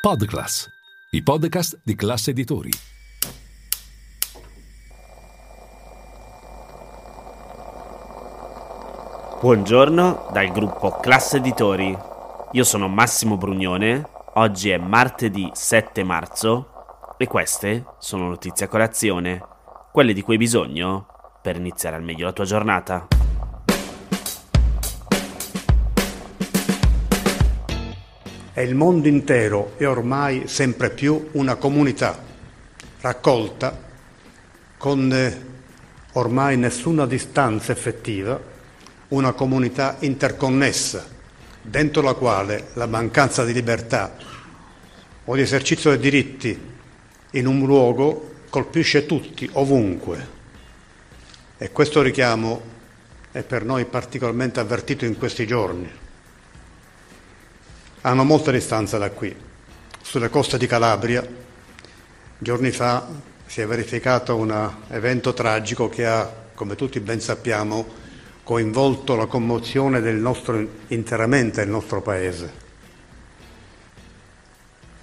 Podclass, i podcast di classe editori. Buongiorno dal gruppo Classe Editori. Io sono Massimo Brugnone, oggi è martedì 7 marzo e queste sono notizie a colazione, quelle di cui hai bisogno per iniziare al meglio la tua giornata. E il mondo intero è ormai sempre più una comunità raccolta con eh, ormai nessuna distanza effettiva, una comunità interconnessa, dentro la quale la mancanza di libertà o di esercizio dei diritti in un luogo colpisce tutti, ovunque. E questo richiamo è per noi particolarmente avvertito in questi giorni hanno molta distanza da qui. Sulle coste di Calabria, giorni fa si è verificato un evento tragico che ha, come tutti ben sappiamo, coinvolto la commozione del nostro, interamente del nostro Paese.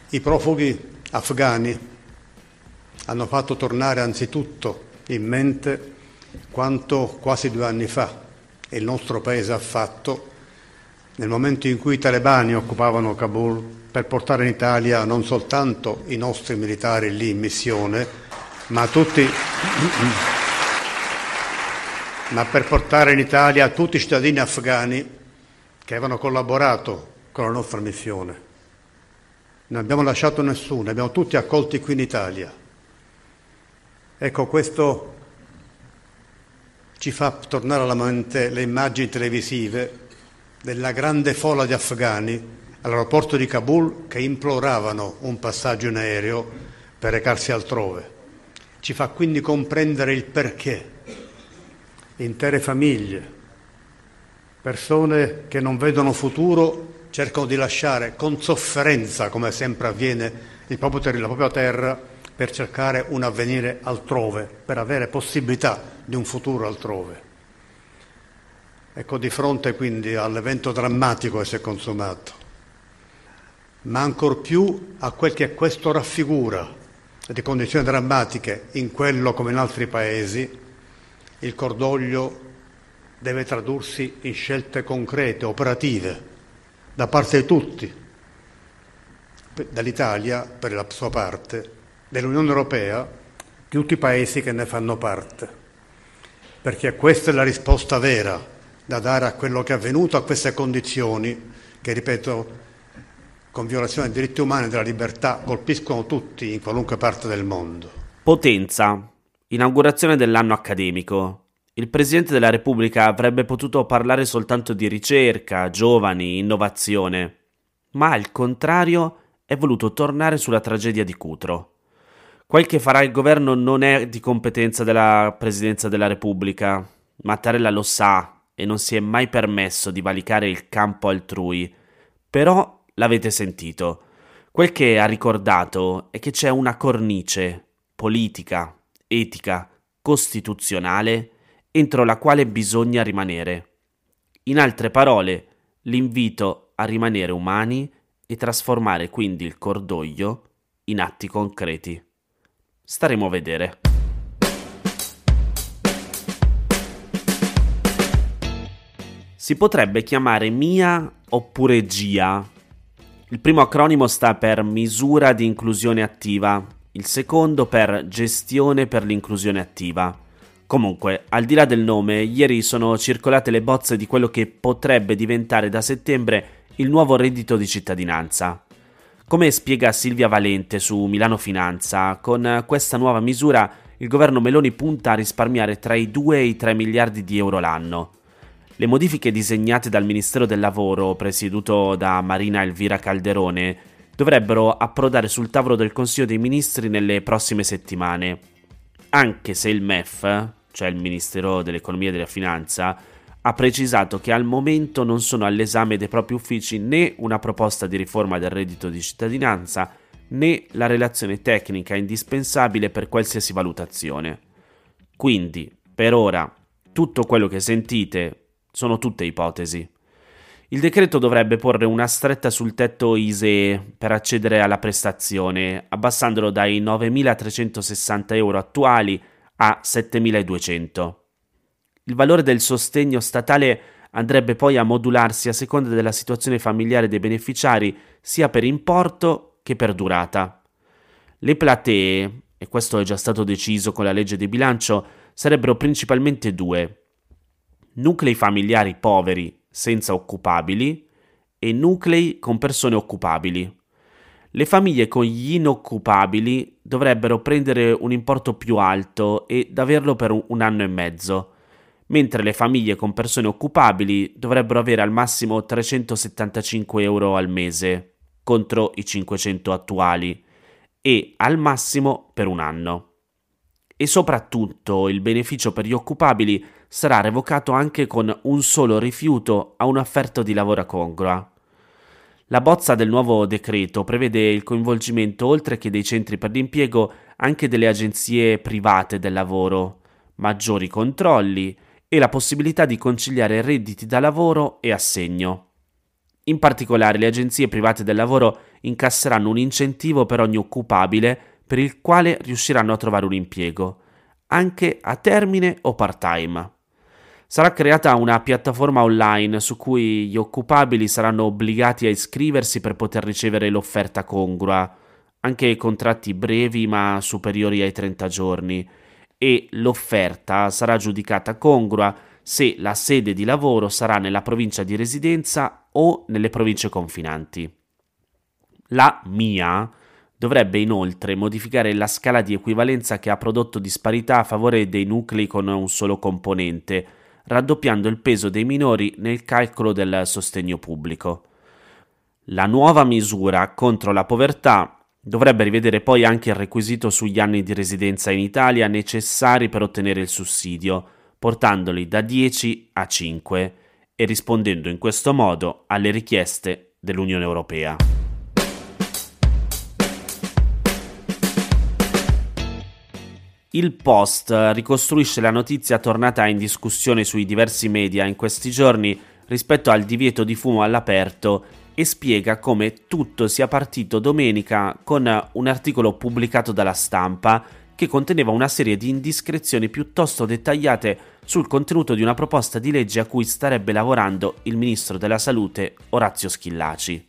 I profughi afghani hanno fatto tornare anzitutto in mente quanto quasi due anni fa il nostro Paese ha fatto nel momento in cui i talebani occupavano Kabul per portare in Italia non soltanto i nostri militari lì in missione, ma tutti ma per portare in Italia tutti i cittadini afghani che avevano collaborato con la nostra missione. Non abbiamo lasciato nessuno, abbiamo tutti accolti qui in Italia. Ecco, questo ci fa tornare alla mente le immagini televisive della grande folla di afghani all'aeroporto di Kabul che imploravano un passaggio in aereo per recarsi altrove. Ci fa quindi comprendere il perché intere famiglie, persone che non vedono futuro, cercano di lasciare con sofferenza, come sempre avviene, proprio la propria terra per cercare un avvenire altrove, per avere possibilità di un futuro altrove. Ecco, di fronte quindi all'evento drammatico che si è consumato, ma ancor più a quel che questo raffigura di condizioni drammatiche in quello come in altri paesi, il cordoglio deve tradursi in scelte concrete, operative, da parte di tutti, dall'Italia per la sua parte, dell'Unione Europea, di tutti i paesi che ne fanno parte, perché questa è la risposta vera da dare a quello che è avvenuto, a queste condizioni che, ripeto, con violazione dei diritti umani e della libertà colpiscono tutti in qualunque parte del mondo. Potenza. Inaugurazione dell'anno accademico. Il Presidente della Repubblica avrebbe potuto parlare soltanto di ricerca, giovani, innovazione, ma al contrario è voluto tornare sulla tragedia di Cutro. Quel che farà il governo non è di competenza della Presidenza della Repubblica. Mattarella lo sa, e non si è mai permesso di valicare il campo altrui. Però l'avete sentito. Quel che ha ricordato è che c'è una cornice politica, etica, costituzionale entro la quale bisogna rimanere. In altre parole, l'invito a rimanere umani e trasformare quindi il cordoglio in atti concreti. Staremo a vedere. Si potrebbe chiamare MIA oppure GIA. Il primo acronimo sta per misura di inclusione attiva, il secondo per gestione per l'inclusione attiva. Comunque, al di là del nome, ieri sono circolate le bozze di quello che potrebbe diventare da settembre il nuovo reddito di cittadinanza. Come spiega Silvia Valente su Milano Finanza, con questa nuova misura il governo Meloni punta a risparmiare tra i 2 e i 3 miliardi di euro l'anno. Le modifiche disegnate dal Ministero del Lavoro, presieduto da Marina Elvira Calderone, dovrebbero approdare sul tavolo del Consiglio dei Ministri nelle prossime settimane, anche se il MEF, cioè il Ministero dell'Economia e della Finanza, ha precisato che al momento non sono all'esame dei propri uffici né una proposta di riforma del reddito di cittadinanza né la relazione tecnica indispensabile per qualsiasi valutazione. Quindi, per ora, tutto quello che sentite sono tutte ipotesi. Il decreto dovrebbe porre una stretta sul tetto ISEE per accedere alla prestazione, abbassandolo dai 9.360 euro attuali a 7.200. Il valore del sostegno statale andrebbe poi a modularsi a seconda della situazione familiare dei beneficiari, sia per importo che per durata. Le platee, e questo è già stato deciso con la legge di bilancio, sarebbero principalmente due. Nuclei familiari poveri senza occupabili e nuclei con persone occupabili. Le famiglie con gli inoccupabili dovrebbero prendere un importo più alto ed averlo per un anno e mezzo, mentre le famiglie con persone occupabili dovrebbero avere al massimo 375 euro al mese contro i 500 attuali e al massimo per un anno. E soprattutto il beneficio per gli occupabili sarà revocato anche con un solo rifiuto a un'offerta di lavoro congrua. La bozza del nuovo decreto prevede il coinvolgimento, oltre che dei centri per l'impiego, anche delle agenzie private del lavoro, maggiori controlli e la possibilità di conciliare redditi da lavoro e assegno. In particolare le agenzie private del lavoro incasseranno un incentivo per ogni occupabile per il quale riusciranno a trovare un impiego, anche a termine o part-time. Sarà creata una piattaforma online su cui gli occupabili saranno obbligati a iscriversi per poter ricevere l'offerta congrua, anche contratti brevi ma superiori ai 30 giorni, e l'offerta sarà giudicata congrua se la sede di lavoro sarà nella provincia di residenza o nelle province confinanti. La MIA dovrebbe inoltre modificare la scala di equivalenza che ha prodotto disparità a favore dei nuclei con un solo componente, raddoppiando il peso dei minori nel calcolo del sostegno pubblico. La nuova misura contro la povertà dovrebbe rivedere poi anche il requisito sugli anni di residenza in Italia necessari per ottenere il sussidio, portandoli da 10 a 5 e rispondendo in questo modo alle richieste dell'Unione Europea. Il Post ricostruisce la notizia tornata in discussione sui diversi media in questi giorni rispetto al divieto di fumo all'aperto e spiega come tutto sia partito domenica con un articolo pubblicato dalla stampa che conteneva una serie di indiscrezioni piuttosto dettagliate sul contenuto di una proposta di legge a cui starebbe lavorando il ministro della Salute Orazio Schillaci.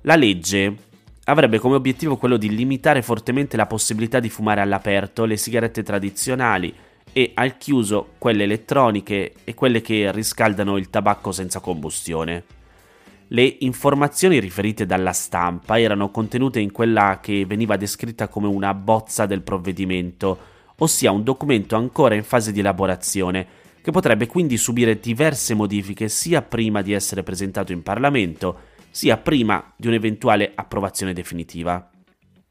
La legge avrebbe come obiettivo quello di limitare fortemente la possibilità di fumare all'aperto le sigarette tradizionali e al chiuso quelle elettroniche e quelle che riscaldano il tabacco senza combustione. Le informazioni riferite dalla stampa erano contenute in quella che veniva descritta come una bozza del provvedimento, ossia un documento ancora in fase di elaborazione, che potrebbe quindi subire diverse modifiche sia prima di essere presentato in Parlamento, sia prima di un'eventuale approvazione definitiva.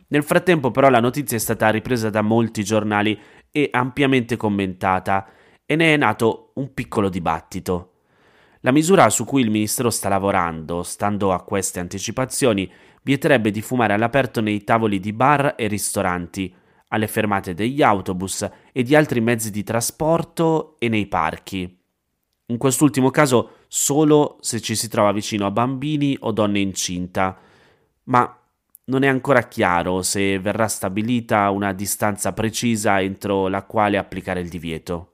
Nel frattempo però la notizia è stata ripresa da molti giornali e ampiamente commentata e ne è nato un piccolo dibattito. La misura su cui il Ministero sta lavorando, stando a queste anticipazioni, vieterebbe di fumare all'aperto nei tavoli di bar e ristoranti, alle fermate degli autobus e di altri mezzi di trasporto e nei parchi. In quest'ultimo caso solo se ci si trova vicino a bambini o donne incinta, ma non è ancora chiaro se verrà stabilita una distanza precisa entro la quale applicare il divieto.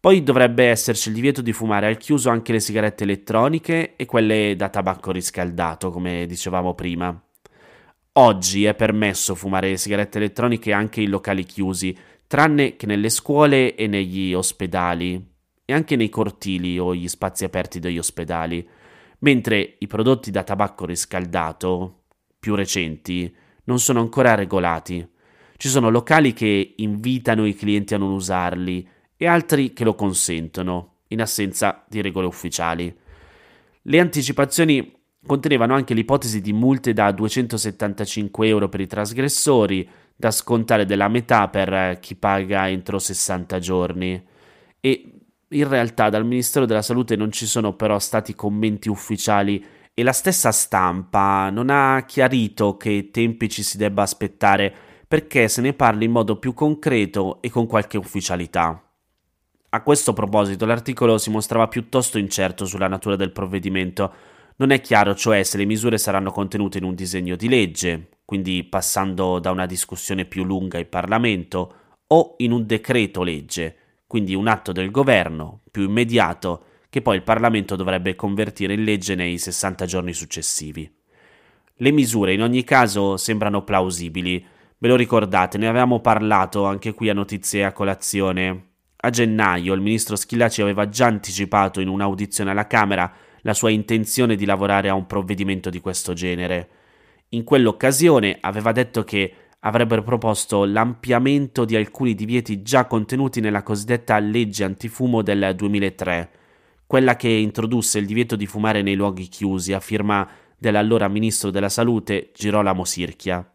Poi dovrebbe esserci il divieto di fumare al chiuso anche le sigarette elettroniche e quelle da tabacco riscaldato, come dicevamo prima. Oggi è permesso fumare sigarette elettroniche anche in locali chiusi, tranne che nelle scuole e negli ospedali, e anche nei cortili o gli spazi aperti degli ospedali, mentre i prodotti da tabacco riscaldato, più recenti, non sono ancora regolati. Ci sono locali che invitano i clienti a non usarli e altri che lo consentono, in assenza di regole ufficiali. Le anticipazioni contenevano anche l'ipotesi di multe da 275 euro per i trasgressori, da scontare della metà per chi paga entro 60 giorni. E in realtà dal Ministero della Salute non ci sono però stati commenti ufficiali e la stessa stampa non ha chiarito che tempi ci si debba aspettare perché se ne parli in modo più concreto e con qualche ufficialità. A questo proposito l'articolo si mostrava piuttosto incerto sulla natura del provvedimento. Non è chiaro cioè se le misure saranno contenute in un disegno di legge, quindi passando da una discussione più lunga in Parlamento, o in un decreto legge, quindi un atto del governo più immediato che poi il Parlamento dovrebbe convertire in legge nei 60 giorni successivi. Le misure in ogni caso sembrano plausibili, ve lo ricordate, ne avevamo parlato anche qui a notizie a colazione. A gennaio il ministro Schillaci aveva già anticipato in un'audizione alla Camera la sua intenzione di lavorare a un provvedimento di questo genere. In quell'occasione aveva detto che avrebbero proposto l'ampliamento di alcuni divieti già contenuti nella cosiddetta legge antifumo del 2003, quella che introdusse il divieto di fumare nei luoghi chiusi a firma dell'allora ministro della salute Girolamo Sirchia.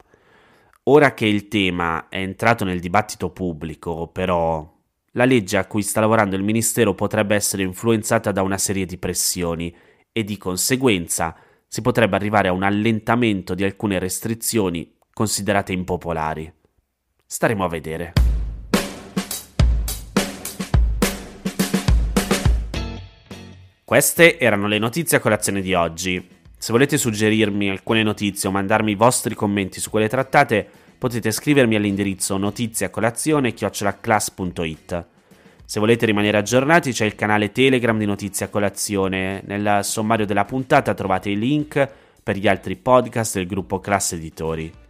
Ora che il tema è entrato nel dibattito pubblico, però, la legge a cui sta lavorando il Ministero potrebbe essere influenzata da una serie di pressioni e di conseguenza si potrebbe arrivare a un allentamento di alcune restrizioni considerate impopolari. Staremo a vedere. Queste erano le notizie a colazione di oggi. Se volete suggerirmi alcune notizie o mandarmi i vostri commenti su quelle trattate, potete scrivermi all'indirizzo notiziacolazione.it. Se volete rimanere aggiornati c'è il canale Telegram di Notizie a Colazione. Nel sommario della puntata trovate i link per gli altri podcast del gruppo Classe Editori.